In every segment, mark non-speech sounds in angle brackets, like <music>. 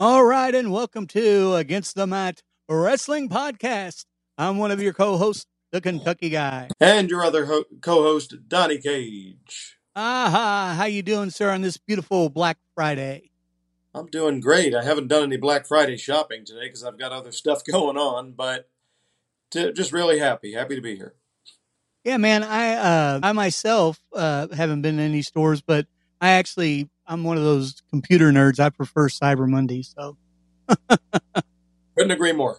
All right, and welcome to Against the Mat Wrestling Podcast. I'm one of your co-hosts, the Kentucky Guy. And your other ho- co-host, Donnie Cage. Aha! How you doing, sir, on this beautiful Black Friday? I'm doing great. I haven't done any Black Friday shopping today because I've got other stuff <laughs> going on, but t- just really happy. Happy to be here. Yeah, man. I uh, I myself uh, haven't been in any stores, but I actually I'm one of those computer nerds. I prefer Cyber Monday. So Couldn't agree more.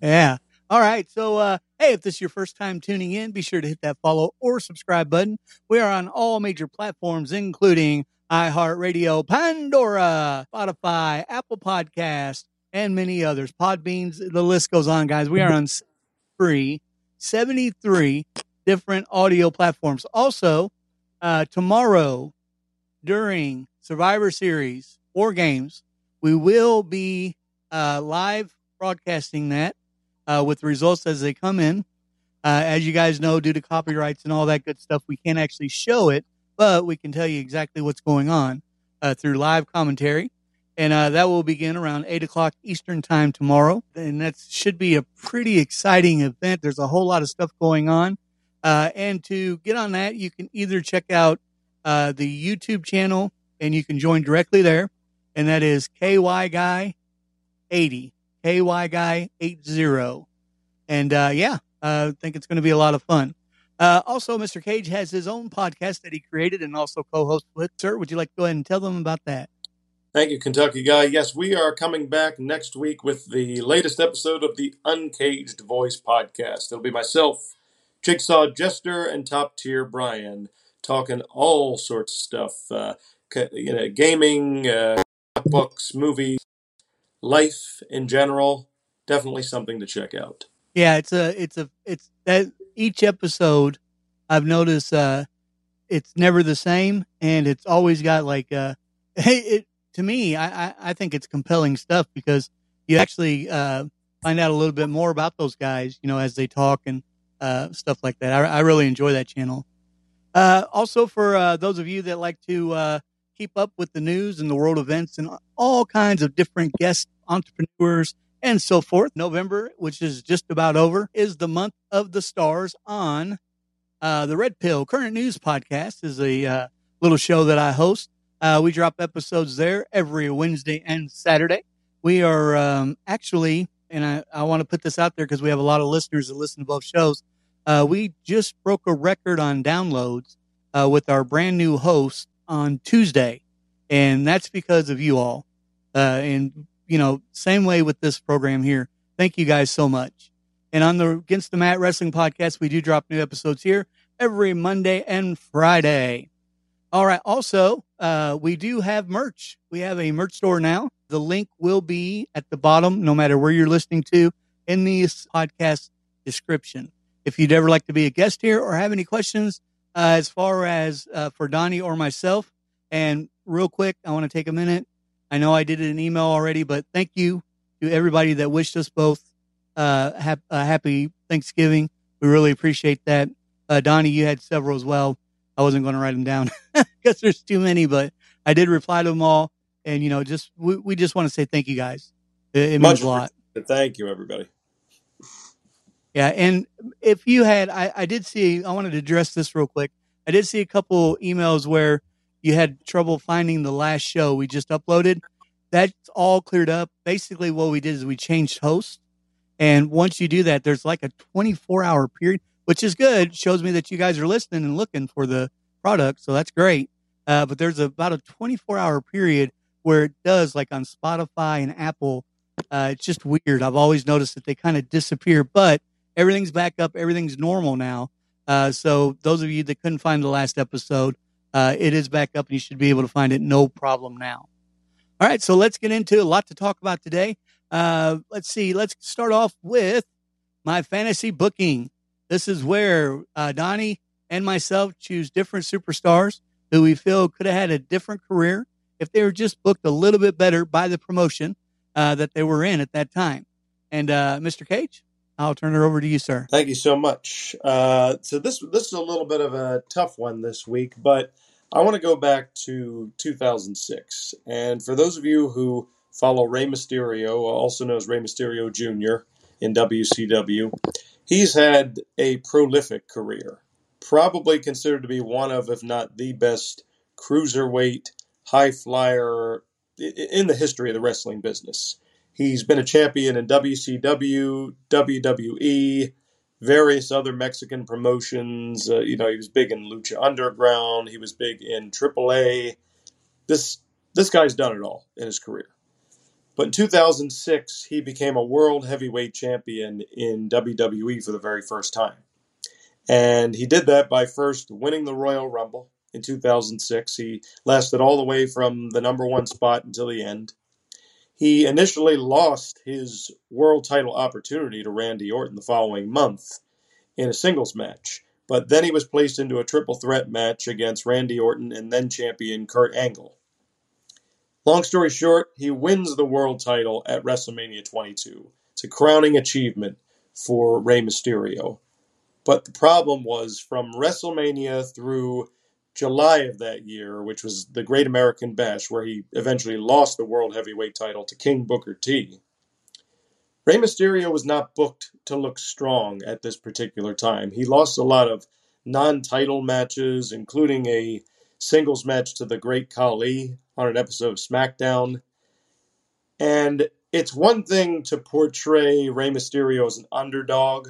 yeah. All right. So uh, hey, if this is your first time tuning in, be sure to hit that follow or subscribe button. We are on all major platforms, including iHeartRadio, Pandora, Spotify, Apple Podcast, and many others. Podbeans. The list goes on, guys. We are on free 73 different audio platforms. Also, uh, tomorrow during Survivor Series War Games, we will be uh, live broadcasting that uh, with the results as they come in. Uh, as you guys know, due to copyrights and all that good stuff, we can't actually show it, but we can tell you exactly what's going on uh, through live commentary. And uh, that will begin around 8 o'clock Eastern Time tomorrow. And that should be a pretty exciting event. There's a whole lot of stuff going on. Uh, and to get on that, you can either check out uh, the YouTube channel and you can join directly there. And that is KY Guy 80, KY Guy 80. And uh, yeah, I think it's going to be a lot of fun. Uh, also, Mr. Cage has his own podcast that he created and also co hosts with. Sir, would you like to go ahead and tell them about that? Thank you, Kentucky Guy. Yes, we are coming back next week with the latest episode of the Uncaged Voice podcast. It'll be myself, Jigsaw Jester, and Top Tier Brian talking all sorts of stuff. Uh, you know, gaming, uh, books, movies, life in general. Definitely something to check out. Yeah, it's a, it's a, it's that each episode I've noticed, uh, it's never the same and it's always got like, uh, <laughs> hey, it, to me, I, I, I think it's compelling stuff because you actually, uh, find out a little bit more about those guys, you know, as they talk and, uh, stuff like that. I, I really enjoy that channel. Uh, also for, uh, those of you that like to, uh, keep up with the news and the world events and all kinds of different guest entrepreneurs and so forth. November, which is just about over, is the month of the stars on uh, the Red Pill Current News Podcast. is a uh, little show that I host. We drop episodes there every Wednesday and Saturday. We are um, actually, and I, I want to put this out there because we have a lot of listeners that listen to both shows. Uh, we just broke a record on downloads uh, with our brand new host on Tuesday, and that's because of you all. Uh, and you know, same way with this program here. Thank you guys so much. And on the Against the Mat Wrestling podcast, we do drop new episodes here every Monday and Friday. All right. Also, uh, we do have merch. We have a merch store now. The link will be at the bottom, no matter where you're listening to, in the podcast description. If you'd ever like to be a guest here or have any questions uh, as far as uh, for Donnie or myself, and real quick, I want to take a minute. I know I did an email already, but thank you to everybody that wished us both uh, ha- a happy Thanksgiving. We really appreciate that. Uh, Donnie, you had several as well. I wasn't going to write them down <laughs> because there's too many, but I did reply to them all. And, you know, just, we, we just want to say thank you guys. It, it means a lot. Thank you, everybody. Yeah. And if you had, I, I did see, I wanted to address this real quick. I did see a couple emails where you had trouble finding the last show we just uploaded, that's all cleared up. Basically, what we did is we changed hosts. And once you do that, there's like a 24 hour period, which is good. Shows me that you guys are listening and looking for the product. So that's great. Uh, but there's about a 24 hour period where it does, like on Spotify and Apple. Uh, it's just weird. I've always noticed that they kind of disappear, but everything's back up. Everything's normal now. Uh, so those of you that couldn't find the last episode, uh, it is back up and you should be able to find it no problem now. All right. So let's get into a lot to talk about today. Uh, let's see. Let's start off with my fantasy booking. This is where uh, Donnie and myself choose different superstars who we feel could have had a different career if they were just booked a little bit better by the promotion uh, that they were in at that time. And uh, Mr. Cage, I'll turn it over to you, sir. Thank you so much. Uh, so this this is a little bit of a tough one this week, but I want to go back to 2006. And for those of you who follow Rey Mysterio, also known as Rey Mysterio Jr. in WCW, he's had a prolific career. Probably considered to be one of, if not the best, cruiserweight high flyer in the history of the wrestling business. He's been a champion in WCW, WWE, various other Mexican promotions. Uh, you know, he was big in Lucha Underground. He was big in AAA. This this guy's done it all in his career. But in 2006, he became a world heavyweight champion in WWE for the very first time. And he did that by first winning the Royal Rumble in 2006. He lasted all the way from the number one spot until the end. He initially lost his world title opportunity to Randy Orton the following month in a singles match, but then he was placed into a triple threat match against Randy Orton and then champion Kurt Angle. Long story short, he wins the world title at WrestleMania 22. It's a crowning achievement for Rey Mysterio. But the problem was from WrestleMania through July of that year, which was the Great American Bash, where he eventually lost the World Heavyweight title to King Booker T. Rey Mysterio was not booked to look strong at this particular time. He lost a lot of non title matches, including a singles match to the Great Khali on an episode of SmackDown. And it's one thing to portray Rey Mysterio as an underdog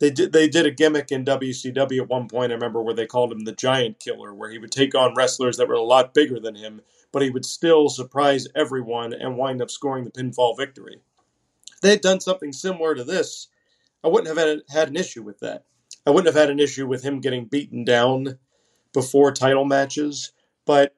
they did they did a gimmick in WCW at one point. I remember where they called him the Giant Killer, where he would take on wrestlers that were a lot bigger than him, but he would still surprise everyone and wind up scoring the pinfall victory. If they had done something similar to this, I wouldn't have had, had an issue with that. I wouldn't have had an issue with him getting beaten down before title matches, but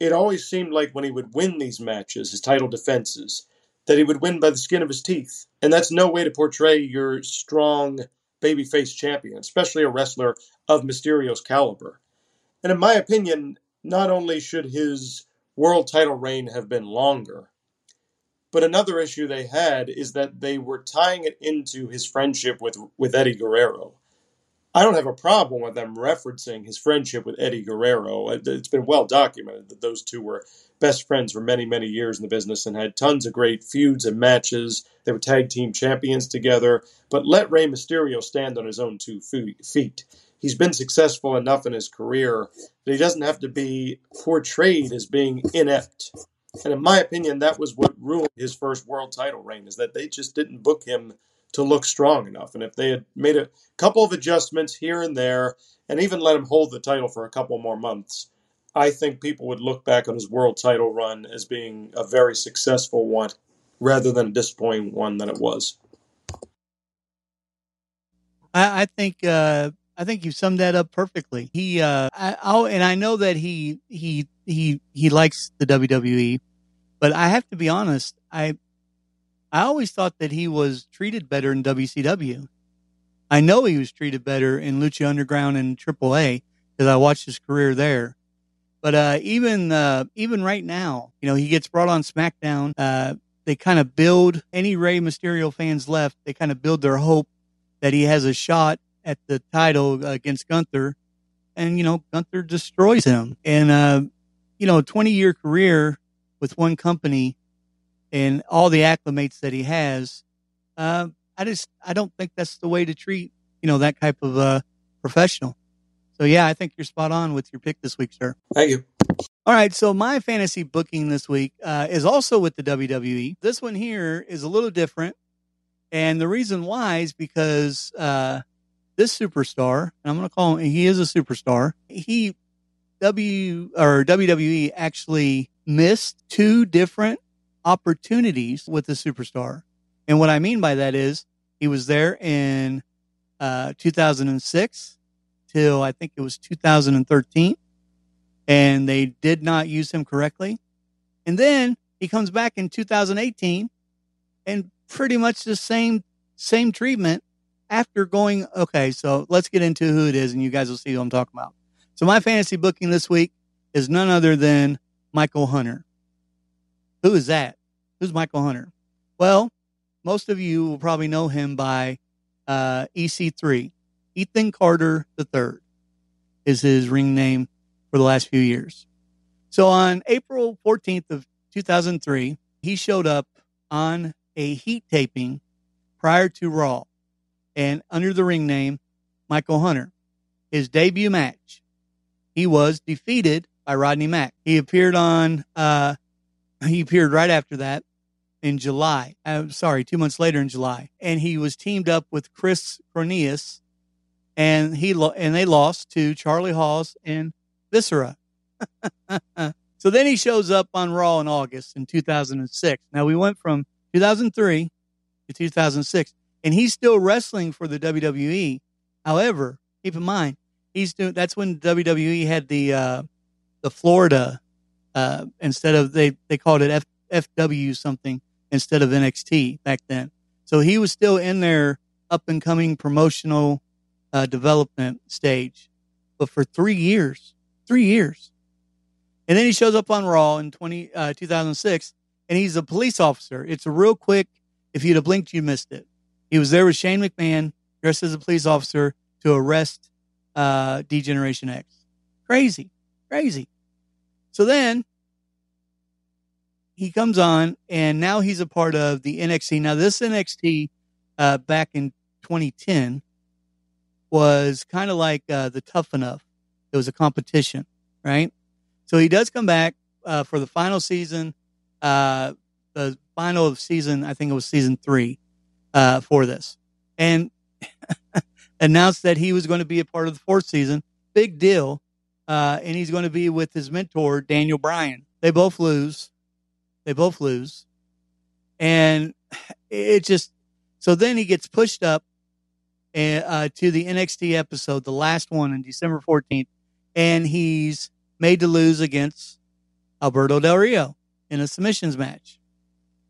it always seemed like when he would win these matches, his title defenses, that he would win by the skin of his teeth. And that's no way to portray your strong babyface champion, especially a wrestler of Mysterio's caliber. And in my opinion, not only should his world title reign have been longer, but another issue they had is that they were tying it into his friendship with, with Eddie Guerrero. I don't have a problem with them referencing his friendship with Eddie Guerrero. It's been well documented that those two were best friends for many, many years in the business and had tons of great feuds and matches. They were tag team champions together. But let Rey Mysterio stand on his own two feet. He's been successful enough in his career that he doesn't have to be portrayed as being inept. And in my opinion, that was what ruined his first world title reign, is that they just didn't book him to look strong enough. And if they had made a couple of adjustments here and there, and even let him hold the title for a couple more months, I think people would look back on his world title run as being a very successful one rather than a disappointing one that it was. I, I think uh, I think you summed that up perfectly. He uh, I, I'll, and I know that he he he he likes the WWE, but I have to be honest. I I always thought that he was treated better in WCW. I know he was treated better in Lucha Underground and AAA because I watched his career there. But uh, even uh, even right now, you know, he gets brought on SmackDown. Uh, they kind of build any Rey Mysterio fans left. They kind of build their hope that he has a shot at the title against Gunther, and you know, Gunther destroys him. And uh, you know, twenty year career with one company and all the acclimates that he has, uh, I just I don't think that's the way to treat you know that type of uh, professional. So yeah, I think you're spot on with your pick this week, sir. Thank you. All right, so my fantasy booking this week uh, is also with the WWE. This one here is a little different, and the reason why is because uh, this superstar, and I'm going to call him, he is a superstar. He W or WWE actually missed two different opportunities with the superstar, and what I mean by that is he was there in uh, 2006 till I think it was 2013, and they did not use him correctly. And then he comes back in 2018, and pretty much the same same treatment after going. Okay, so let's get into who it is, and you guys will see who I'm talking about. So my fantasy booking this week is none other than Michael Hunter. Who is that? Who's Michael Hunter? Well, most of you will probably know him by uh, EC3. Ethan Carter III is his ring name for the last few years. So on April 14th of 2003, he showed up on a heat taping prior to Raw and under the ring name Michael Hunter. His debut match, he was defeated by Rodney Mack. He appeared on, uh, he appeared right after that in July. I'm uh, sorry, two months later in July, and he was teamed up with Chris Cornelius, and he lo- and they lost to Charlie Haas and Viscera. <laughs> so then he shows up on Raw in August in 2006. Now we went from 2003 to 2006, and he's still wrestling for the WWE. However, keep in mind he's doing that's when WWE had the uh, the Florida uh, instead of they they called it F, FW something instead of NXT back then. So he was still in their up and coming promotional uh, development stage, but for three years, three years. And then he shows up on Raw in 20, uh, 2006 and he's a police officer. It's a real quick, if you'd have blinked, you missed it. He was there with Shane McMahon dressed as a police officer to arrest uh, D-Generation X. Crazy, crazy. So then he comes on, and now he's a part of the NXT. Now, this NXT uh, back in 2010 was kind of like uh, the Tough Enough. It was a competition, right? So he does come back uh, for the final season, uh, the final of season. I think it was season three uh, for this, and <laughs> announced that he was going to be a part of the fourth season. Big deal, uh, and he's going to be with his mentor Daniel Bryan. They both lose they both lose. And it just, so then he gets pushed up uh, to the NXT episode, the last one on December 14th, and he's made to lose against Alberto Del Rio in a submissions match.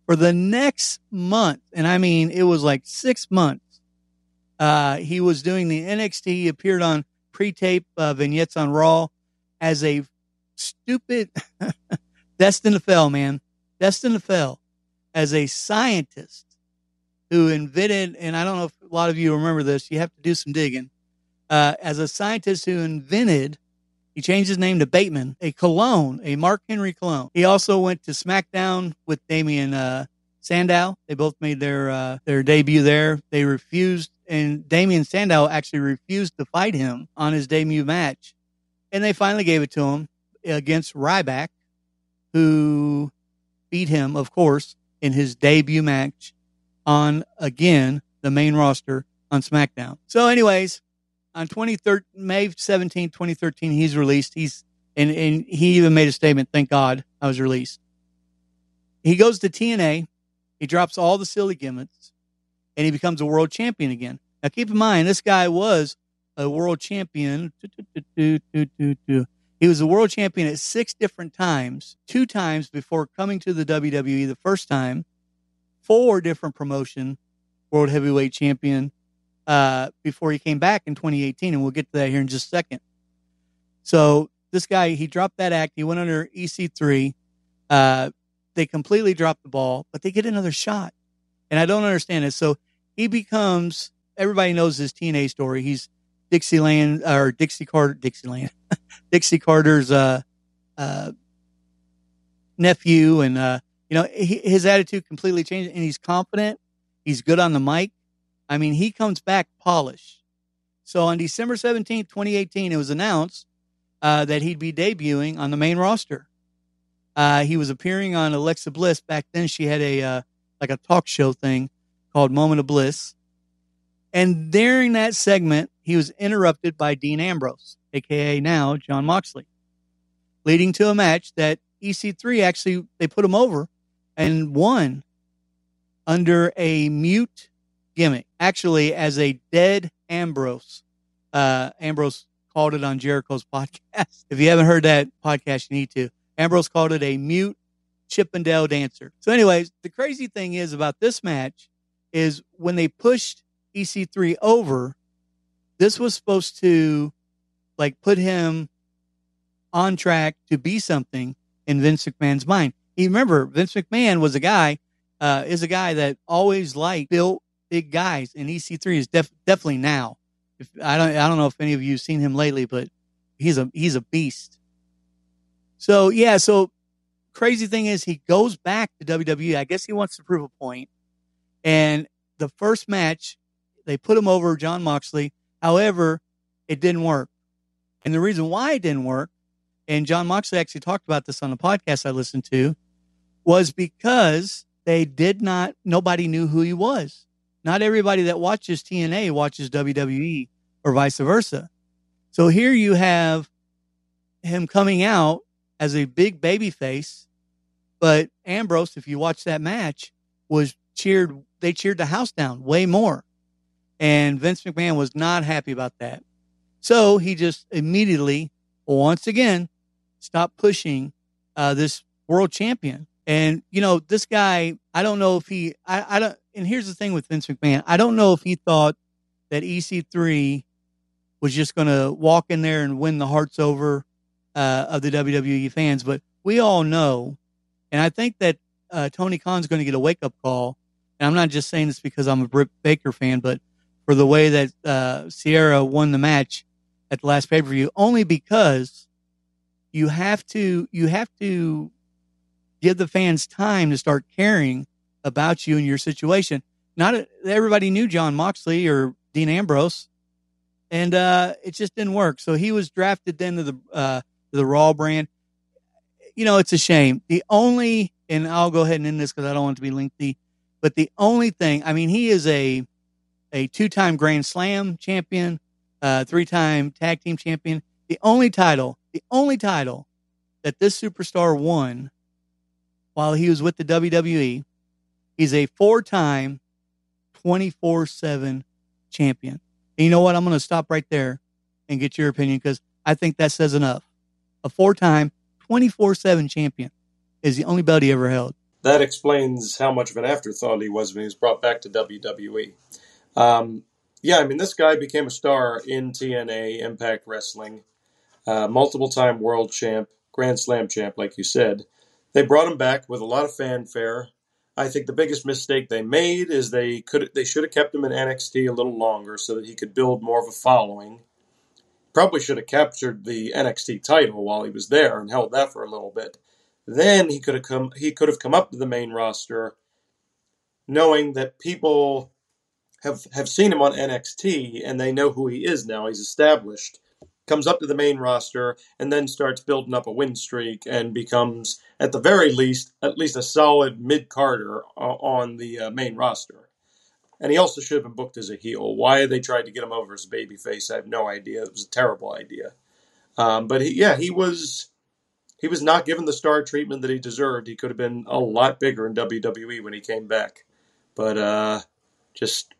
For the next month, and I mean, it was like six months, uh, he was doing the NXT, he appeared on pre tape uh, vignettes on Raw as a stupid, destined to fail, man destined to fail as a scientist who invented, and I don't know if a lot of you remember this, you have to do some digging. Uh, as a scientist who invented, he changed his name to Bateman, a cologne, a Mark Henry cologne. He also went to SmackDown with Damien uh, Sandow. They both made their uh, their debut there. They refused, and Damien Sandow actually refused to fight him on his debut match, and they finally gave it to him against Ryback, who beat him, of course, in his debut match on again the main roster on SmackDown. So, anyways, on 23rd, May 17, 2013, he's released. He's and, and he even made a statement. Thank God I was released. He goes to TNA. He drops all the silly gimmicks, and he becomes a world champion again. Now, keep in mind, this guy was a world champion. He was a world champion at six different times, two times before coming to the WWE the first time, four different promotion world heavyweight champion uh, before he came back in 2018. And we'll get to that here in just a second. So this guy, he dropped that act. He went under EC3. Uh, they completely dropped the ball, but they get another shot. And I don't understand it. So he becomes, everybody knows his TNA story. He's Dixieland or Dixie Carter, Dixieland, <laughs> Dixie Carter's uh, uh, nephew, and uh, you know he, his attitude completely changed, and he's confident. He's good on the mic. I mean, he comes back polished. So on December seventeenth, twenty eighteen, it was announced uh, that he'd be debuting on the main roster. Uh, he was appearing on Alexa Bliss back then. She had a uh, like a talk show thing called Moment of Bliss, and during that segment, he was interrupted by Dean Ambrose, aka now Jon Moxley, leading to a match that EC3 actually they put him over and won under a mute gimmick, actually as a dead Ambrose. Uh, Ambrose called it on Jericho's <laughs> podcast. If you haven't heard that podcast, you need to. Ambrose called it a mute Chippendale dancer. So, anyways, the crazy thing is about this match is when they pushed EC3 over, this was supposed to like put him on track to be something in Vince McMahon's mind. You remember Vince McMahon was a guy, uh, is a guy that always liked built big guys, and EC3 is def- definitely now. If I don't, I don't know if any of you seen him lately, but he's a he's a beast. So yeah, so crazy thing is he goes back to WWE. I guess he wants to prove a point. And the first match, they put him over Jon Moxley. However, it didn't work. And the reason why it didn't work, and Jon Moxley actually talked about this on the podcast I listened to, was because they did not, nobody knew who he was. Not everybody that watches TNA watches WWE or vice versa. So here you have him coming out as a big baby face, but Ambrose, if you watch that match, was cheered, they cheered the house down way more. And Vince McMahon was not happy about that. So he just immediately, once again, stopped pushing uh, this world champion. And, you know, this guy, I don't know if he, I, I don't, and here's the thing with Vince McMahon. I don't know if he thought that EC3 was just going to walk in there and win the hearts over uh, of the WWE fans, but we all know, and I think that uh, Tony Khan's going to get a wake up call. And I'm not just saying this because I'm a Britt Baker fan, but for the way that uh, Saraya won the match at the last pay per view, only because you have to you have to give the fans time to start caring about you and your situation. Not everybody knew Jon Moxley or Dean Ambrose, and uh, it just didn't work. So he was drafted then to the uh, to the Raw brand. You know, it's a shame. The only, and I'll go ahead and end this because I don't want it to be lengthy. But the only thing, I mean, he is a a two time Grand Slam champion, uh, three time tag team champion. The only title, the only title that this superstar won while he was with the WWE He's a four time 24 7 champion. And you know what? I'm going to stop right there and get your opinion because I think that says enough. A four time 24 7 champion is the only belt he ever held. That explains how much of an afterthought he was when he was brought back to WWE. Um, yeah, I mean, this guy became a star in TNA Impact Wrestling, uh, multiple time world champ, Grand Slam champ, like you said. They brought him back with a lot of fanfare. I think the biggest mistake they made is they could they should have kept him in NXT a little longer so that he could build more of a following. Probably should have captured the NXT title while he was there and held that for a little bit. Then he could have come he could have come up to the main roster knowing that people have have seen him on NXT and they know who he is now. He's established comes up to the main roster, and then starts building up a win streak and becomes, at the very least, at least a solid mid carder on the uh, main roster. And he also should have been booked as a heel. Why they tried to get him over as a babyface, I have no idea. It was a terrible idea. Um, but he, yeah, he was he was not given the star treatment that he deserved. He could have been a lot bigger in WWE when he came back, but uh, just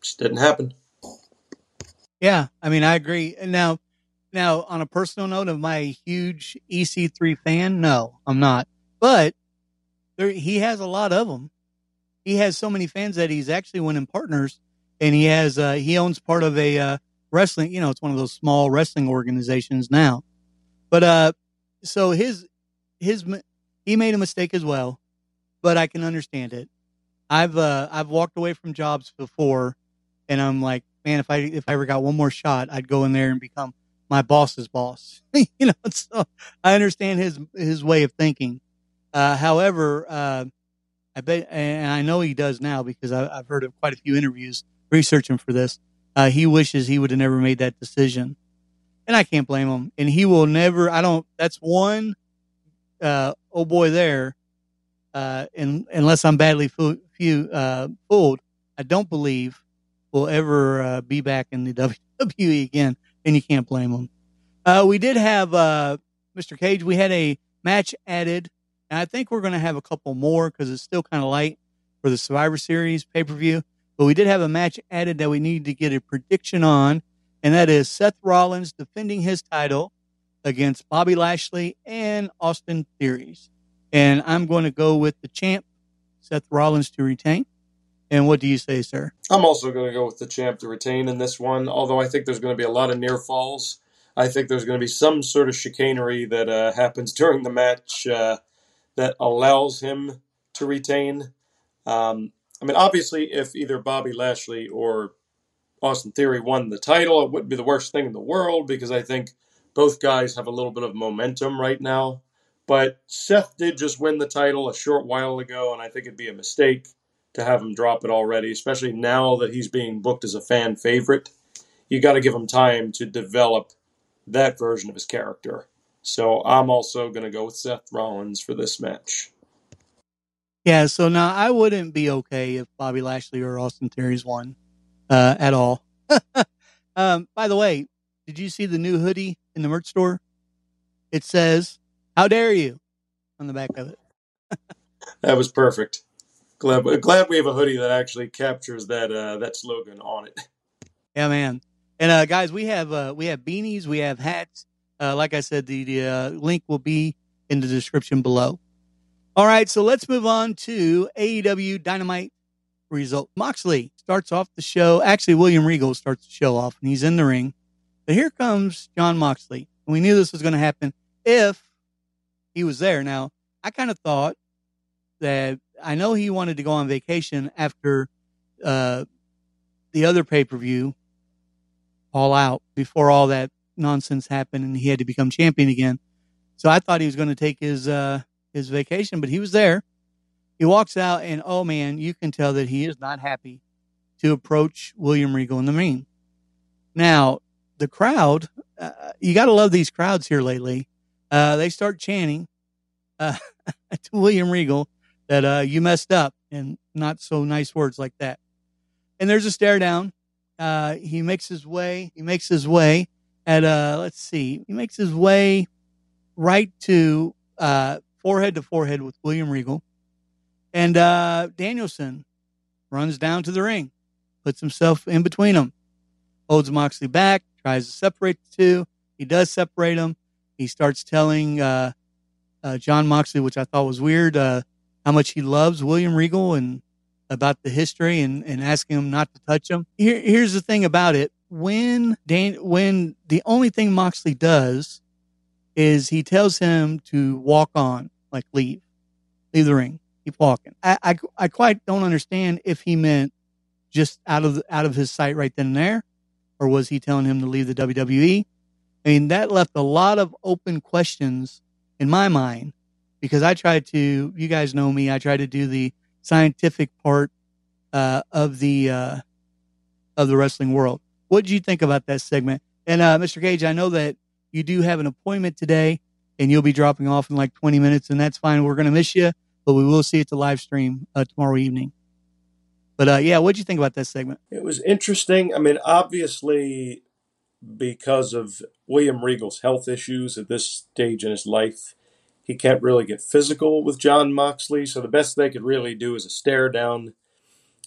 just didn't happen. Yeah, I mean, I agree. And now now, on a personal note, I a huge EC3 fan? No, I'm not. But there, he has a lot of them. He has so many fans that he's actually winning partners, and he has uh, he owns part of a uh, wrestling. You know, it's one of those small wrestling organizations now. But uh, so his his he made a mistake as well, but I can understand it. I've uh, I've walked away from jobs before, and I'm like, man, if I if I ever got one more shot, I'd go in there and become my boss's boss. <laughs> you know, <laughs> so I understand his his way of thinking. Uh, however, uh, I bet, and I know he does now because I, have heard of quite a few interviews researching for this. Uh, he wishes he would have never made that decision. and I can't blame him. And he will never. I don't. That's one. Uh, oh boy, there. Uh, and unless I'm badly fo- few, uh, fooled, I don't believe will ever uh, be back in the <laughs> WWE again. And you can't blame him. Uh, we did have Mr. Cage. We had a match added, and I think we're going to have a couple more because it's still kind of light for the Survivor Series pay per view. But we did have a match added that we need to get a prediction on, and that is Seth Rollins defending his title against Bobby Lashley and Austin Theory's. And I'm going to go with the champ, Seth Rollins, to retain. And what do you say, sir? I'm also going to go with the champ to retain in this one, although I think there's going to be a lot of near falls. I think there's going to be some sort of chicanery that uh, happens <laughs> during the match uh, that allows him to retain. Um, I mean, obviously, if either Bobby Lashley or Austin Theory won the title, it wouldn't be the worst thing in the world because I think both guys have a little bit of momentum right now. But Seth did just win the title a short while ago, and I think it'd be a mistake to have him drop it already, especially now that he's being booked as a fan favorite. You got to give him time to develop that version of his character. So I'm also going to go with Seth Rollins for this match. Yeah, so now I wouldn't be okay if Bobby Lashley or Austin Theory's won uh, at all. <laughs> um, by the way, did you see the new hoodie in the merch store? It says, How dare you on the back of it. <laughs> that was perfect. Glad, glad we have a hoodie that actually captures that uh, that slogan on it. Yeah, man. And uh, guys, we have uh, we have beanies, we have hats. Uh, like I said, the, the uh, link will be in the description below. All right, so let's move on to AEW Dynamite result. Moxley starts off the show. Actually, William Regal starts the show off, and he's in the ring. But here comes Jon Moxley. And we knew this was going to happen if he was there. Now, I kind of thought that I know he wanted to go on vacation after uh, the other pay per view, All Out, before all that nonsense happened and he had to become champion again. So I thought he was going to take his uh, his vacation, but he was there. He walks out, and oh man, you can tell that he is not happy to approach William Regal in the ring. Now, the crowd, uh, you got to love these crowds here lately. Uh, they start chanting uh, <laughs> to William Regal that uh, you messed up and not so nice words like that. And there's a stare down. Uh, he makes his way. He makes his way at uh, let's see. He makes his way right to uh, forehead to forehead with William Regal. And uh, Danielson runs down to the ring, puts himself in between them, holds Moxley back, tries to separate the two. He does separate them. He starts telling uh, uh, Jon Moxley, which I thought was weird, uh, how much he loves William Regal and about the history and, and asking him not to touch him. Here, here's the thing about it. When Dan, when the only thing Moxley does is he tells him to walk on like leave, leave the ring, keep walking. I, I, I quite don't understand if he meant just out of out of his sight right then and there, or was he telling him to leave the WWE? I mean, that left a lot of open questions in my mind because I tried to. You guys know me. I try to do the scientific part uh, of the uh, of the wrestling world. What did you think about that segment? And uh, Mr. Cage, I know that you do have an appointment today and you'll be dropping off in like 20 minutes, and that's fine. We're going to miss you, but we will see it to live stream uh, tomorrow evening. But uh, yeah, what do you think about that segment? It was interesting. I mean, obviously, because of William Regal's health issues at this stage in his life, he can't really get physical with Jon Moxley. So the best they could really do is a stare down,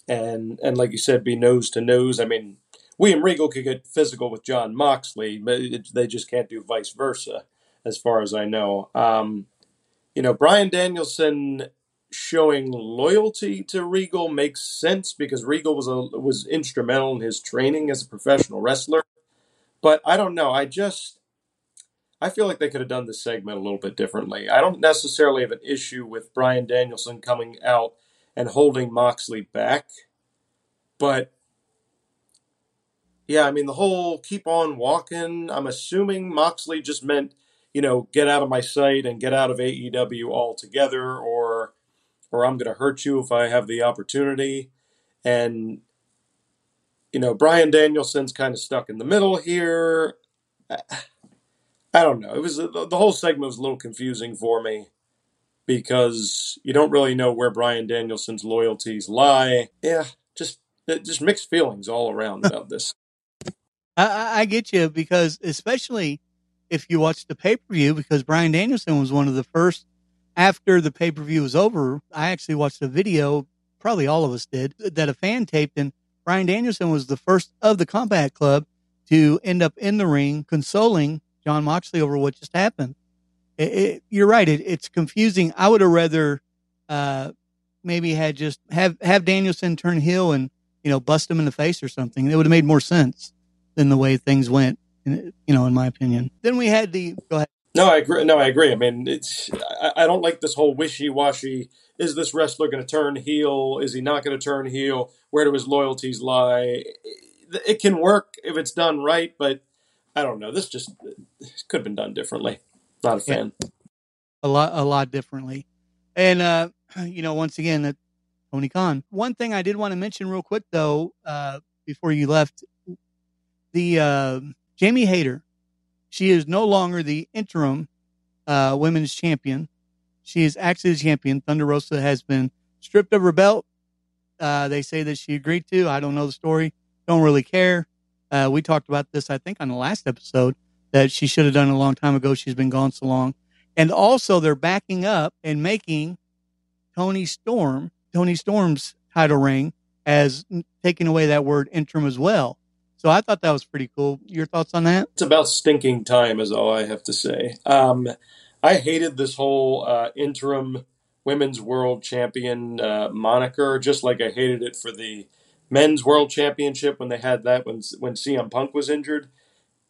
and and like you said, be nose to nose. I mean, William Regal could get physical with Jon Moxley, but it, they just can't do vice versa as far as I know. Um, you know, Bryan Danielson showing loyalty to Regal makes sense because Regal was a, was instrumental in his training as a professional wrestler. But I don't know. I just I feel like they could have done this segment a little bit differently. I don't necessarily have an issue with Bryan Danielson coming out and holding Moxley back, but yeah, I mean the whole keep on walking. I'm assuming Moxley just meant you know, get out of my sight and get out of AEW altogether, or or I'm going to hurt you if I have the opportunity. And you know, Bryan Danielson's kind of stuck in the middle here, I don't know. It was the, the whole segment was a little confusing for me because you don't really know where Bryan Danielson's loyalties lie. Yeah, just just mixed feelings all around <laughs> about this. I, I get you because especially if you watch the pay per view, because Bryan Danielson was one of the first after the pay per view was over. I actually watched a video, probably all of us did, that a fan taped, and Bryan Danielson was the first of the Combat Club to end up in the ring consoling Jon Moxley over what just happened. It, it, you're right. It, it's confusing. I would have rather uh, maybe had just have have Danielson turn heel and you know bust him in the face or something. It would have made more sense than the way things went. You know, in my opinion. Then we had the go ahead. No, I agree. No, I agree. I mean, it's I, I don't like this whole wishy washy. Is this wrestler going to turn heel? Is he not going to turn heel? Where do his loyalties lie? It, it can work if it's done right, but I don't know. This just could have been done differently. Not a fan. Yeah. A lot, a lot differently. And uh, <clears throat> you know, once again, that Tony Khan. One thing I did want to mention real quick though, uh, before you left, the uh, Jamie Hayter. She is no longer the interim uh, women's champion. She is actually the champion. Thunder Rosa has been stripped of her belt. Uh, they say that she agreed to. I don't know the story. Don't really care. Uh, we talked about this, I think, on the last episode that she should have done a long time ago. She's been gone so long. And also, they're backing up and making Toni Storm, Toni Storm's title ring, as taking away that word interim as well. So I thought that was pretty cool. Your thoughts on that? It's about stinking time, is all I have to say. Um, I hated this whole uh, interim women's world champion uh, moniker, just like I hated it for the men's world championship when they had that when when CM Punk was injured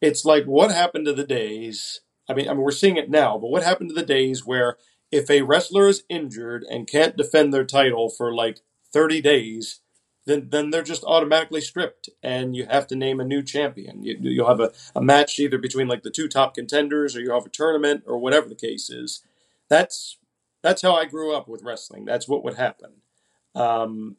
it's like what happened to the days I mean, I mean, we're seeing it now, but what happened to the days where if a wrestler is injured and can't defend their title for like 30 days, then then they're just automatically stripped, and you have to name a new champion. You, you'll have a, a match either between like the two top contenders, or you have a tournament, or whatever the case is. That's that's how I grew up with wrestling. That's what would happen. Um,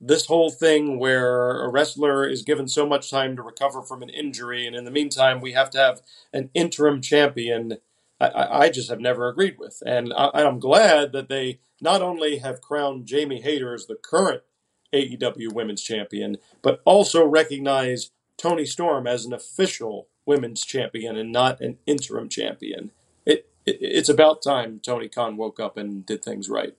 this whole thing where a wrestler is given so much time to recover from an injury, and in the meantime, we have to have an interim champion. I, I just have never agreed with, and I, am glad that they not only have crowned Jamie Hayter as the current AEW Women's Champion, but also recognize Toni Storm as an official Women's Champion and not an interim champion. It, it it's about time Tony Khan woke up and did things right.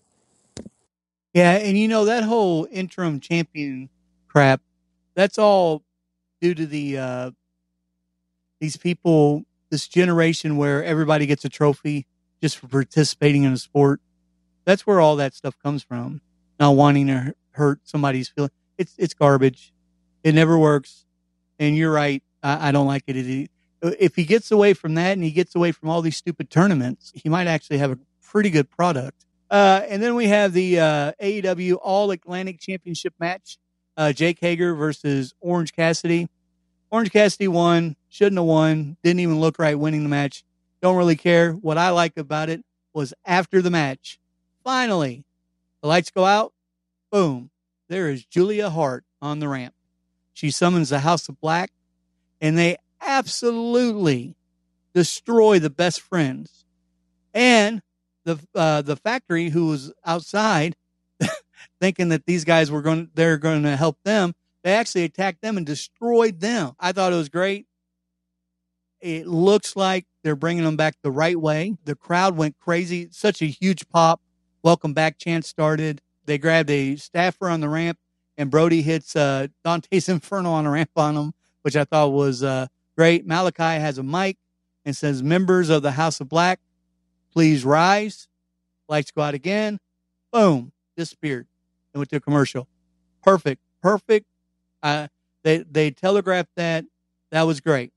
Yeah, and you know that whole interim champion crap, that's all due to the uh these people this generation where everybody gets a trophy just for participating in a sport. That's where all that stuff comes from. Not wanting to hurt somebody's feeling. It's it's garbage. It never works. And you're right. I, I don't like it. If he gets away from that and he gets away from all these stupid tournaments, he might actually have a pretty good product. Uh, and then we have the uh, AEW All Atlantic Championship match. Uh, Jake Hager versus Orange Cassidy. Orange Cassidy won. Shouldn't have won. Didn't even look right winning the match. Don't really care. What I like about it was after the match, finally, the lights go out. Boom. There is Julia Hart on the ramp. She summons the House of Black, and they absolutely destroy the best friends. And the uh, the factory who was outside <laughs> thinking that these guys were going they're going to help them they actually attacked them and destroyed them i thought it was great it looks like they're bringing them back the right way the crowd went crazy such a huge pop welcome back chant started they grabbed a staffer on the ramp and brody hits uh, dante's <laughs> inferno on a ramp on him, which i thought was uh, great Malakai has a mic and says members of the house of black Please rise. Lights go out again. Boom. Disappeared. And went to a commercial. Perfect. Perfect. Uh, they they telegraphed that. That was great.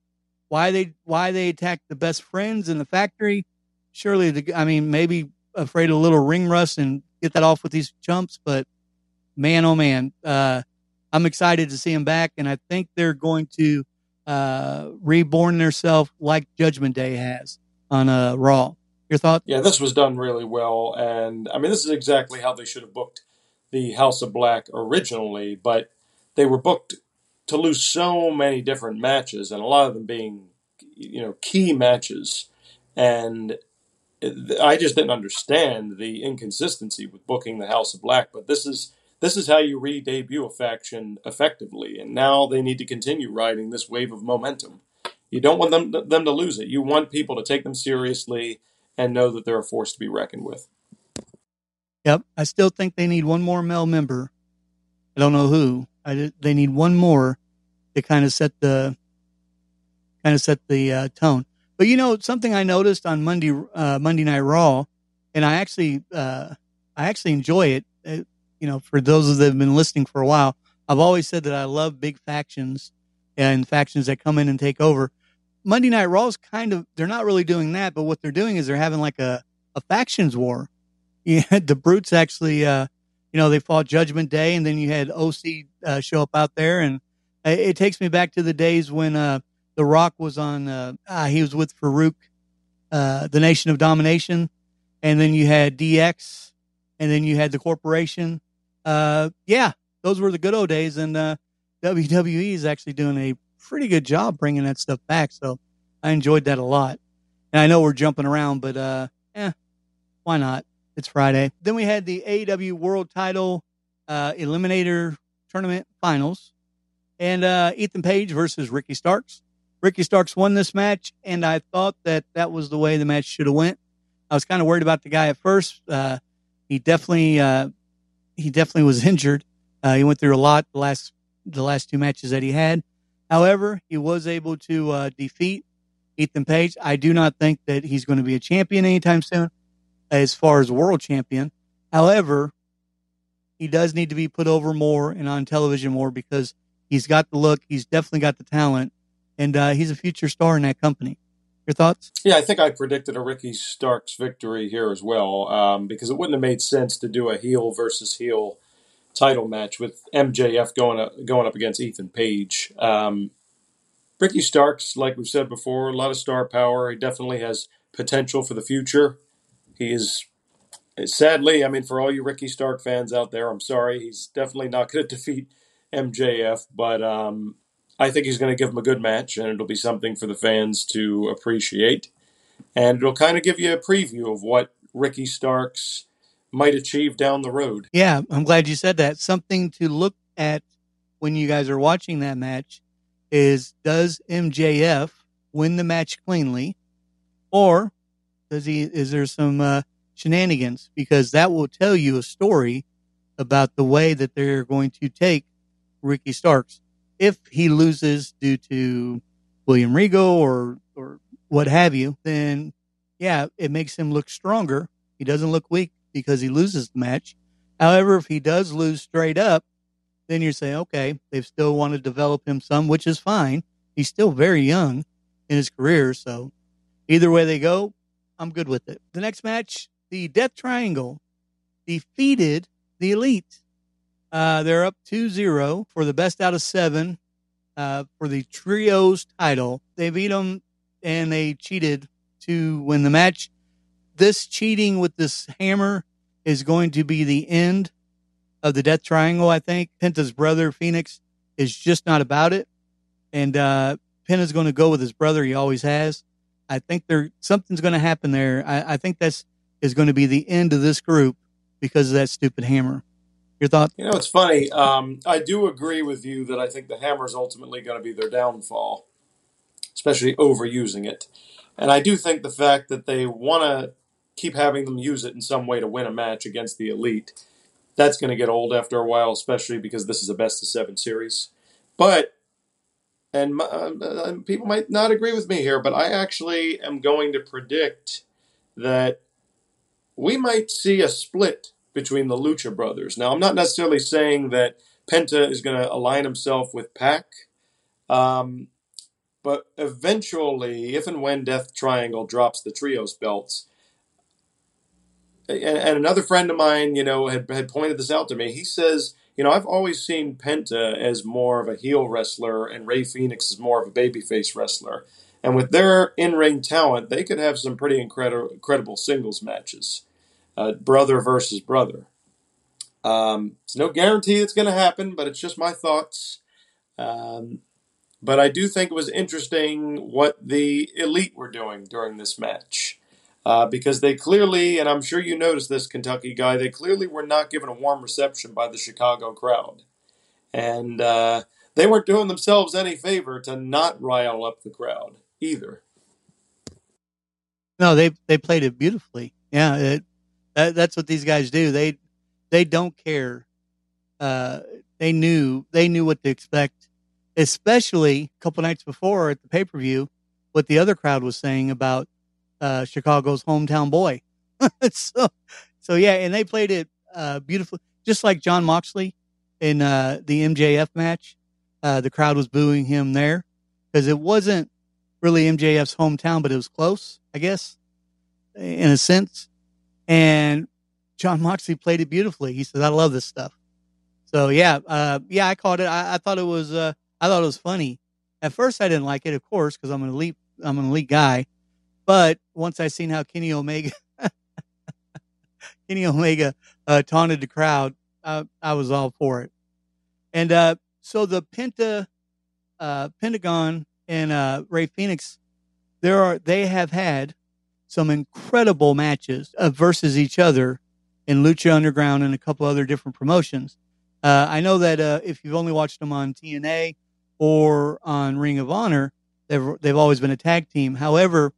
Why they why they attacked the best friends in the factory? Surely the I mean maybe afraid of a little ring rust and get that off with these chumps, but man oh man, uh, I'm excited to see them back, and I think they're going to uh, reborn themselves like Judgment Day has on uh, Raw. Your thought? Yeah, this was done really well, and I mean, this is exactly how they should have booked the House of Black originally, but they were booked to lose so many different matches, and a lot of them being, you know, key matches, and I just didn't understand the inconsistency with booking the House of Black. But this is this is how you re-debut a faction effectively, and now they need to continue riding this wave of momentum. You don't want them them to lose it. You want people to take them seriously and know that they're a force to be reckoned with. Yep, I still think they need one more male member. I don't know who. I, they need one more to kind of set the kind of set the uh, tone. But you know something I noticed on Monday uh, Monday Night Raw, and I actually uh, I actually enjoy it. it. Uh, you know, for those that have been listening for a while, I've always said that I love big factions and factions that come in and take over. Monday Night Raw is kind of they're not really doing that, but what they're doing is they're having like a a factions war. <laughs> You had the brutes actually, uh, you know, they fought Judgment Day, and then you had OC uh, show up out there, and it, it, takes me back to the days when uh, The Rock was on. Uh, ah, he was with Faarooq, uh, the Nation of Domination, and then you had DX, and then you had the Corporation. Uh, yeah, those were the good old days, and WWE is actually doing a pretty good job bringing that stuff back. So I enjoyed that a lot. And I know we're jumping around, but uh, eh, why not? It's Friday. Then we had the AEW World Title uh, Eliminator Tournament Finals, and uh, Ethan Page versus Ricky Starks. Ricky Starks won this match, and I thought that that was the way the match should have went. I was kind of worried about the guy at first. Uh, he definitely uh, he definitely was <laughs> injured. Uh, he went through a lot the last the last two matches that he had. However, he was able to uh, defeat Ethan Page. I do not think that he's going to be a champion anytime soon as far as world champion. However, he does need to be put over more and on television more because he's got the look, he's definitely got the talent, and uh, he's a future star in that company. Your thoughts? Yeah, I think I predicted a Ricky Starks victory here as well um, because it wouldn't have made sense to do a heel versus heel title match with MJF going up, going up against Ethan Page. Um, Ricky Starks, like we've said before, a lot of star power. He definitely has potential for the future. He is, sadly, I mean, for all you Ricky Stark fans out there, I'm sorry. He's definitely not going <laughs> to defeat MJF, but um, I think he's going to give him a good match, and it'll be something for the fans to appreciate. And it'll kind of give you a preview of what Ricky Starks might achieve down the road. Yeah, I'm glad you said that. Something to look at when you guys are watching that match is does MJF win the match cleanly or does he is there some uh, shenanigans because that will tell you a story about the way that they're going to take Ricky Starks if he loses due to William Regal or or what have you then yeah it makes him look stronger he doesn't look weak because he loses the match. However, if he does lose straight up, then you're saying, okay, they've still want to develop him some, which is fine. He's still very young in his career. So either way they go, I'm good with it. The next match, the Death Triangle defeated the Elite. Uh, they're up 2 0 for the best out of seven uh, for the Trios title. They beat them and they cheated to win the match this cheating with this hammer is going to be the end of the Death Triangle. I think Penta's brother Fenix is just not about it, and uh, Penta's going to go with his brother. He always has. I think there something's going to happen there. I, I think that's is going to be the end of this group because of that stupid hammer. Your thought? You know, it's funny. Um, I do agree with you that I think the hammer is ultimately going to be their downfall, especially overusing it. And I do think the fact that they want to keep having them use it in some way to win a match against the elite. That's going to get old after a while, especially because this is a best of seven series. But, and uh, uh, people might not agree with me here, but I actually am going to predict that we might see a split between the Lucha brothers. Now, I'm not necessarily saying that Penta is going to align himself with Pac. Um, but eventually, if and when Death Triangle drops the trios belts, and, and another friend of mine, you know, had, had pointed this out to me. He says, you know, I've always seen Penta as more of a heel wrestler and Rey Fenix as more of a babyface wrestler. And with their in ring talent, they could have some pretty incredible, incredible singles matches, uh, brother versus brother. Um, it's no guarantee it's going to happen, but it's just my thoughts. Um, but I do think it was interesting what the elite were doing during this match. Uh, because they clearly, and I'm sure you noticed this, Kentucky guy, they clearly were not given a warm reception by the Chicago crowd. And uh, they weren't doing themselves any favor to not rile up the crowd either. No, they they played it beautifully. Yeah, it, that, that's what these guys do. They they don't care. Uh, they knew they knew what to expect, especially a couple nights before at the pay per view. What the other crowd was saying about uh, Chicago's hometown boy. <laughs> so so yeah, and they played it uh, beautifully, just like Jon Moxley in uh, the MJF match. Uh, the crowd was booing him there because it wasn't really MJF's hometown, but it was close, I guess, in a sense. And Jon Moxley played it beautifully. He says, "I love this stuff." So yeah, uh, yeah, I caught it. I, I thought it was, uh, I thought it was funny. At first, I didn't like it, of course, because I'm an elite, I'm an elite guy. But once I seen how Kenny Omega, <laughs> Kenny Omega uh, taunted the crowd, I, was all for it. And uh, so the Penta, uh, Pentagon and uh, Rey Fenix, there are they have had some incredible matches uh, versus each other in Lucha Underground and a couple other different promotions. Uh, I know that uh, if you've only watched them on TNA or on Ring of Honor, they've they've always been a tag team. However,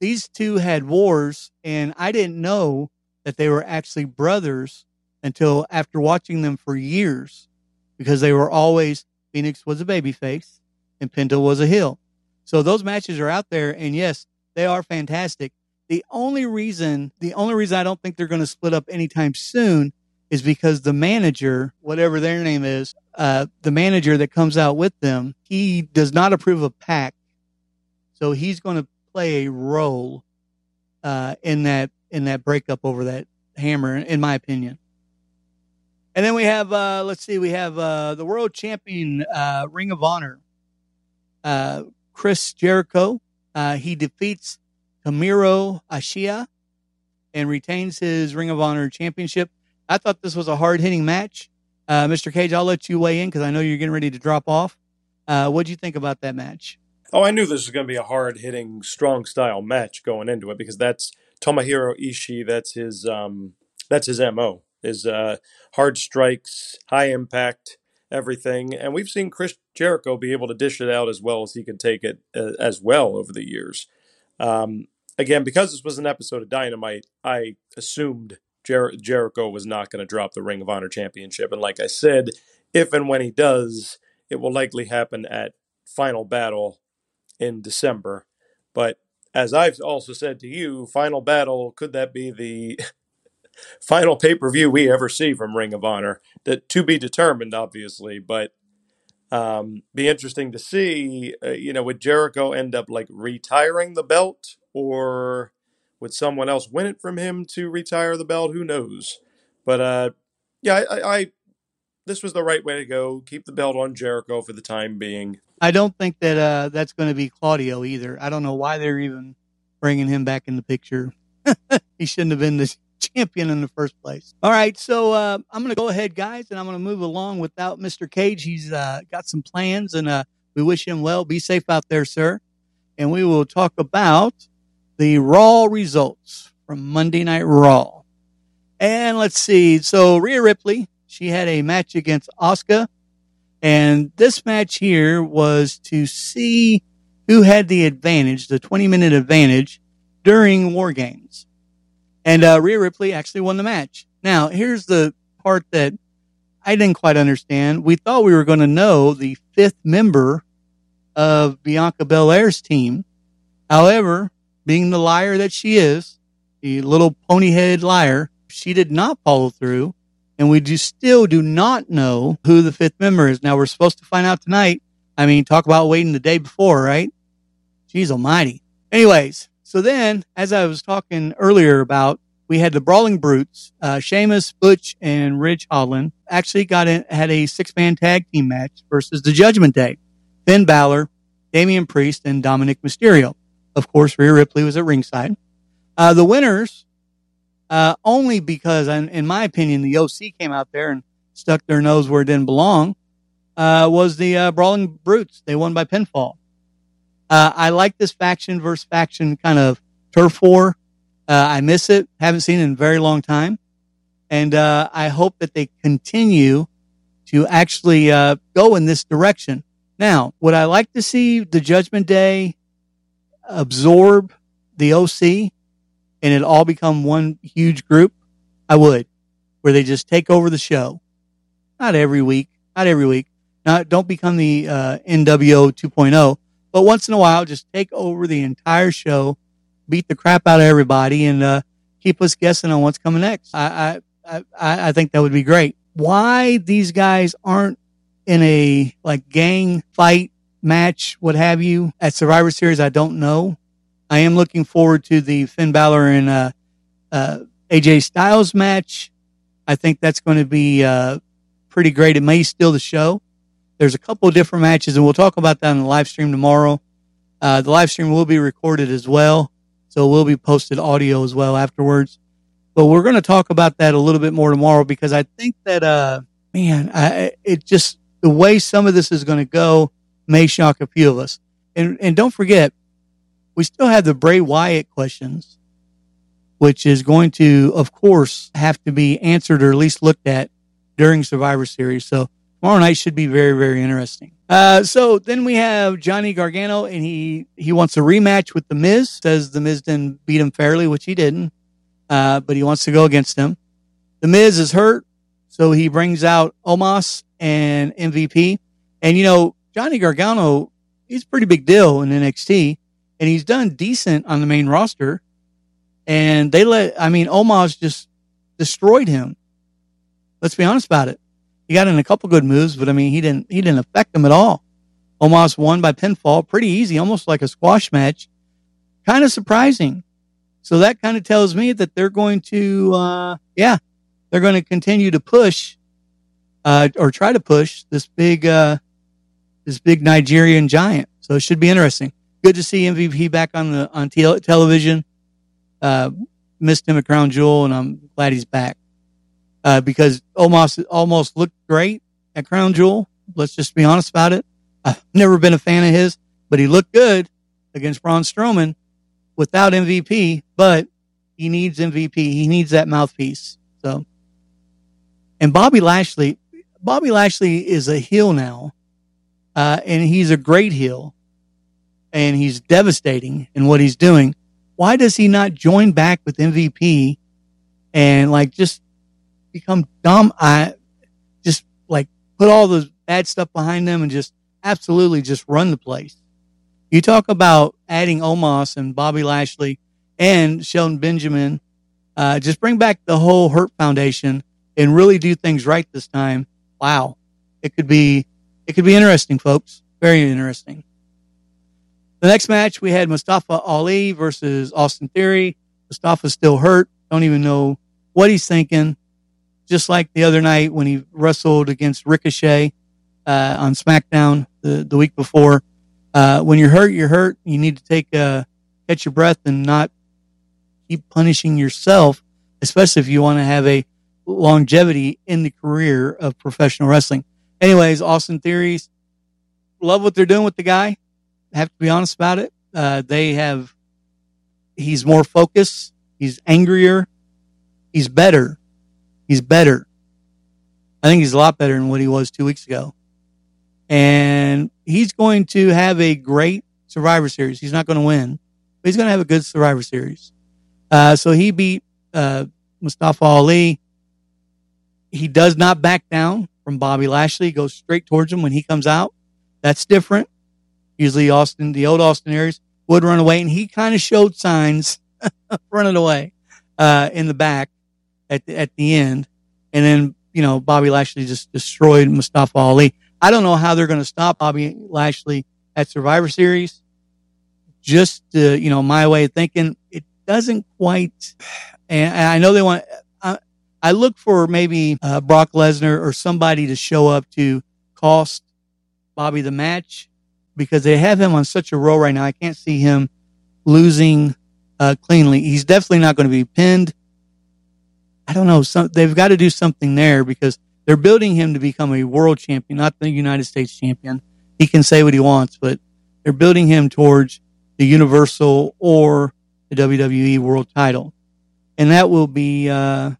these two had wars, and I didn't know that they were actually brothers until after watching them for years, because they were always Fenix was a babyface and Penta was a heel. So those matches are out there, and yes, they are fantastic. The only reason, the only reason I don't think they're going to split up anytime soon is because the manager, whatever their name is, uh, the manager that comes out with them, he does not approve of PAC. So he's going to play a role uh, in that in that breakup over that hammer, in my opinion. And then we have, uh, let's see, we have uh, the world champion uh, Ring of Honor, uh, Chris Jericho. Uh, he defeats Kamiro Ishii and retains his Ring of Honor championship. I thought this was a hard hitting match. Uh, Mr. Cage, I'll let you weigh in because I know you're getting ready to drop off. Uh, what do you think about that match? Oh, I knew this was going to be a hard hitting, strong style match going into it because that's Tomohiro Ishii. That's his um, that's his mo. Is uh, hard strikes, high impact, everything. And we've seen Chris Jericho be able to dish it out as well as he can take it uh, as well over the years. Um, again, because this was an episode of Dynamite, I assumed Jer- Jericho was not going to drop the Ring of Honor Championship. And like I said, if and when he does, it will likely happen at Final Battle in December. But as I've also said to you, Final Battle, could that be the <laughs> final pay per view we ever see from Ring of Honor? That to be determined, obviously, but um, be interesting to see. Uh, you know, would Jericho end up like retiring the belt, or would someone else win it from him to retire the belt? Who knows? But uh, yeah, I, I this was the right way to go. Keep the belt on Jericho for the time being. I don't think that uh, that's going to be Claudio either. I don't know why they're even bringing him back in the picture. <laughs> he shouldn't have been the champion in the first place. All right, so uh, I'm going to go ahead, guys, and I'm going to move along without Mr. Cage. He's uh, got some plans, and uh, we wish him well. Be safe out there, sir. And we will talk about the Raw results from Monday Night Raw. And let's see. So Rhea Ripley, she had a match against Asuka, and this match here was to see who had the advantage, the 20 minute advantage during War Games. And uh, Rhea Ripley actually won the match. Now, here's the part that I didn't quite understand. We thought we were going to know the fifth member of Bianca Belair's team. However, being the liar that she is, the little ponyhead liar, she did not follow through and we do still do not know who the fifth member is. Now we're supposed to find out tonight. I mean, talk about waiting the day before, right? Jeez almighty. Anyways, so then, as I was talking earlier about, we had the Brawling Brutes, uh, Sheamus, Butch, and Ridge Holland actually got in, had a six-man tag team match versus the Judgment Day. Finn Balor, Damian Priest, and Dominik Mysterio. Of course, Rhea Ripley was at ringside. Uh, the winners uh, only because, in my opinion, the OC came out there and stuck their nose where it didn't belong. uh, was the uh, Brawling Brutes. They won by pinfall. Uh, I like this faction versus faction kind of turf war. Uh, I miss it. Haven't seen it in a very long time. And uh, I hope that they continue to actually uh, go in this direction. Now, would I like to see the Judgment Day absorb the OC and it all become one huge group? I would, where they just take over the show. Not every week, not every week. Not don't become the uh, NWO 2.0, but once in a while, just take over the entire show, beat the crap out of everybody, and uh, keep us guessing on what's coming next. I, I I I think that would be great. Why these guys aren't in a like gang fight match, what have you, at Survivor Series, I don't know. I am looking forward to the Finn Balor and uh, uh, AJ Styles match. I think that's going to be uh, pretty great. It may steal the show. There's a couple of different matches, and we'll talk about that on the live stream tomorrow. Uh, the live stream will be recorded as well, so it will be posted audio as well afterwards. But we're going to talk about that a little bit more tomorrow because I think that, uh, man, I, it just the way some of this is going to go may shock a few of us. And and don't forget, we still have the Bray Wyatt questions, which is going to, of course, have to be answered or at least looked at during Survivor Series. So tomorrow night should be very, very interesting. Uh, so then we have Johnny Gargano, and he he wants a rematch with the Miz. Says the Miz didn't beat him fairly, which he didn't, uh, but he wants to go against him. The Miz is hurt, so he brings out Omos and MVP. And you know, Johnny Gargano, he's a pretty big deal in NXT, and he's done decent on the main roster. And they let, I mean, Omos just destroyed him. Let's be honest about it. He got in a couple good moves, but I mean, he didn't, he didn't affect them at all. Omos won by pinfall, pretty easy, almost like a squash match. Kind of surprising. So that kind of tells me that they're going to, uh, yeah, they're going to continue to push, uh, or try to push this big, uh, this big Nigerian giant. So it should be interesting. Good to see MVP back on the on te- television. Uh, missed him at Crown Jewel, and I'm glad he's back uh, because almost Omos looked great at Crown Jewel. Let's just be honest about it. I've <laughs> never been a fan of his, but he looked good against Braun Strowman without MVP. But he needs MVP. He needs that mouthpiece. So, and Bobby Lashley, Bobby Lashley is a heel now, uh, and he's a great heel, and he's devastating in what he's doing. Why does he not join back with MVP and like just become dumb? I just like put all the bad stuff behind them and just absolutely just run the place. You talk about adding Omos and Bobby Lashley and Shelton Benjamin. Uh, just bring back the whole Hurt Foundation and really do things right this time. Wow. It could be, it could be interesting, folks. Very interesting. The next match we had Mustafa Ali versus Austin Theory. Mustafa's still hurt. Don't even know what he's thinking. Just like the other night when he wrestled against Ricochet uh, on SmackDown the, the week before. Uh, when you're hurt, you're hurt. You need to take a catch your breath and not keep punishing yourself, especially if you want to have a longevity in the career of professional wrestling. Anyways, Austin Theory's, love what they're doing with the guy. Have to be honest about it. Uh, they have, he's more focused. He's angrier. He's better. He's better. I think he's a lot better than what he was two weeks ago. And he's going to have a great Survivor Series. He's not going to win, but he's going to have a good Survivor Series. Uh, so he beat uh, Mustafa Ali. He does not back down from Bobby Lashley. He goes straight towards him when he comes out. That's different. Usually Austin, the old Austin Aries would run away, and he kind of showed signs of <laughs> running away uh, in the back at the, at the end. And then, you know, Bobby Lashley just destroyed Mustafa Ali. I don't know how they're going to stop Bobby Lashley at Survivor Series. Just, uh, you know, my way of thinking, it doesn't quite, and I know they want, I, I look for maybe uh, Brock Lesnar or somebody to show up to cost Bobby the match because they have him on such a roll right now. I can't see him losing uh, cleanly. He's definitely not going to be pinned. I don't know. Some, they've got to do something there because they're building him to become a world champion, not the United States champion. He can say what he wants, but they're building him towards the Universal or the WWE World Title, and that will be. Uh,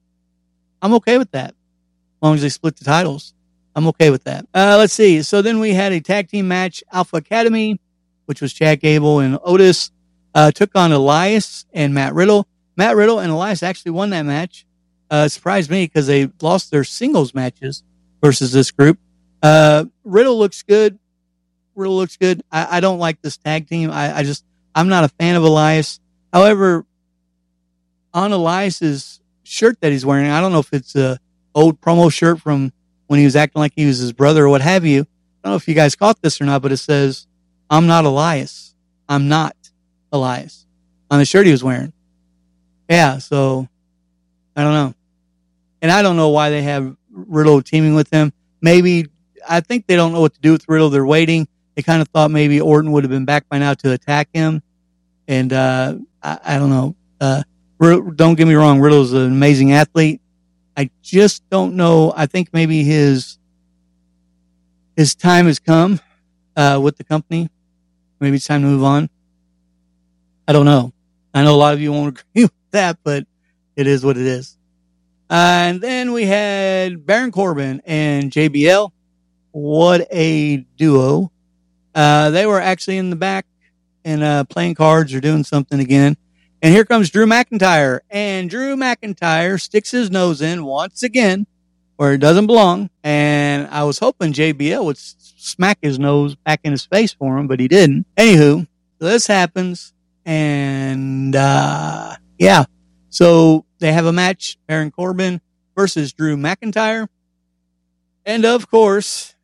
I'm okay with that, as long as they split the titles. I'm okay with that. Uh, let's see. So then we had a tag team match, Alpha Academy, which was Chad Gable and Otis, uh, took on Elias and Matt Riddle. Matt Riddle and Elias actually won that match. Uh, surprised me because they lost their singles matches versus this group. Uh, Riddle looks good. Riddle looks good. I, I don't like this tag team. I, I just, I'm not a fan of Elias. However, on Elias's shirt that he's wearing, I don't know if it's a old promo shirt from when he was acting like he was his brother or what have you. I don't know if you guys caught this or not, but it says, I'm not Elias. I'm not Elias on the shirt he was wearing. Yeah. So I don't know. And I don't know why they have Riddle teaming with him. Maybe I think they don't know what to do with Riddle. They're waiting. They kind of thought maybe Orton would have been back by now to attack him. And, uh, I, I don't know. Uh, don't get me wrong. Riddle's an amazing athlete. I just don't know. I think maybe his his time has come uh, with the company. Maybe it's time to move on. I don't know. I know a lot of you won't <laughs> agree with that, but it is what it is. And then we had Baron Corbin and JBL. What a duo. Uh, they were actually in the back and uh, playing cards or doing something again. And here comes Drew McIntyre. And Drew McIntyre sticks his nose in once again where it doesn't belong. And I was hoping JBL would smack his nose back in his face for him, but he didn't. Anywho, this happens. And, uh, yeah. So they have a match, Baron Corbin versus Drew McIntyre. And of course,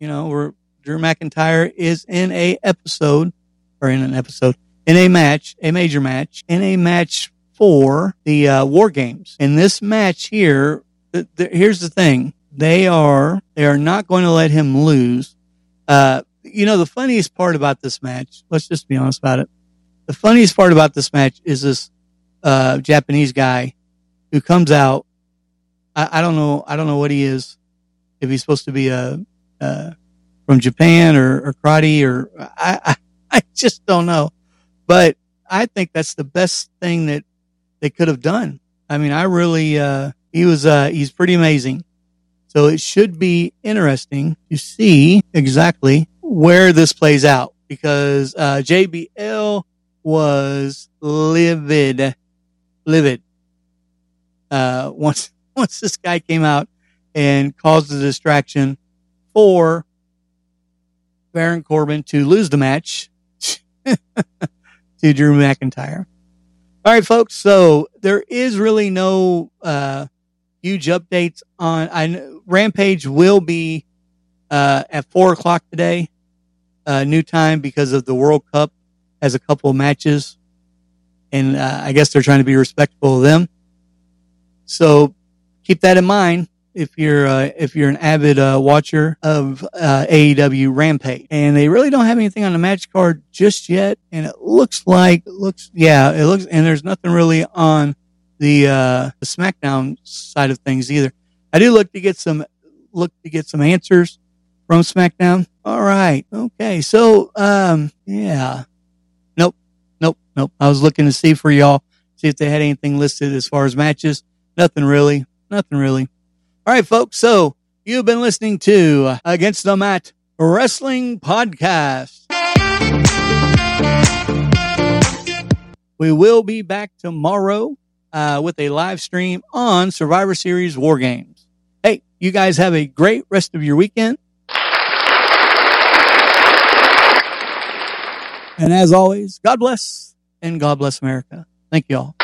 you know, we're, Drew McIntyre is in a episode or in an episode in a match, a major match, in a match for the uh, War Games. In this match here, th- th- here's the thing: they are they are not going to let him lose. Uh, you know, the funniest part about this match. Let's just be honest about it. The funniest part about this match is this uh, Japanese guy who comes out. I, I, don't know. I don't know what he is. If he's supposed to be a uh, from Japan or, or karate or I, I <laughs> I just don't know. But I think that's the best thing that they could have done. I mean, I really, uh, he was, uh, he's pretty amazing. So it should be interesting to see exactly where this plays out because, uh, JBL was livid, livid. Uh, <laughs> once, once this guy came out and caused a distraction for Baron Corbin to lose the match. <laughs> to Drew McIntyre. All right, folks. So there is really no uh, huge updates on. I Rampage will be uh, at four o'clock today, uh, new time because of the World Cup has a couple of matches, and uh, I guess they're trying to be respectful of them. So keep that in mind if you're uh, if you're an avid uh, watcher of uh, AEW Rampage, and they really don't have anything on the match card just yet. And it looks like it looks yeah, it looks and there's nothing really on the uh, the SmackDown side of things either. I do look to get some look to get some answers from SmackDown. All right, okay, so um, yeah, nope. I was looking to see for y'all see if they had anything listed as far as matches. Nothing really, nothing really. All right, folks. So you've been listening to Against the Matt Wrestling Podcast. We will be back tomorrow uh, with a live stream on Survivor Series War Games. Hey, you guys have a great rest of your weekend. And as always, God bless and God bless America. Thank you all.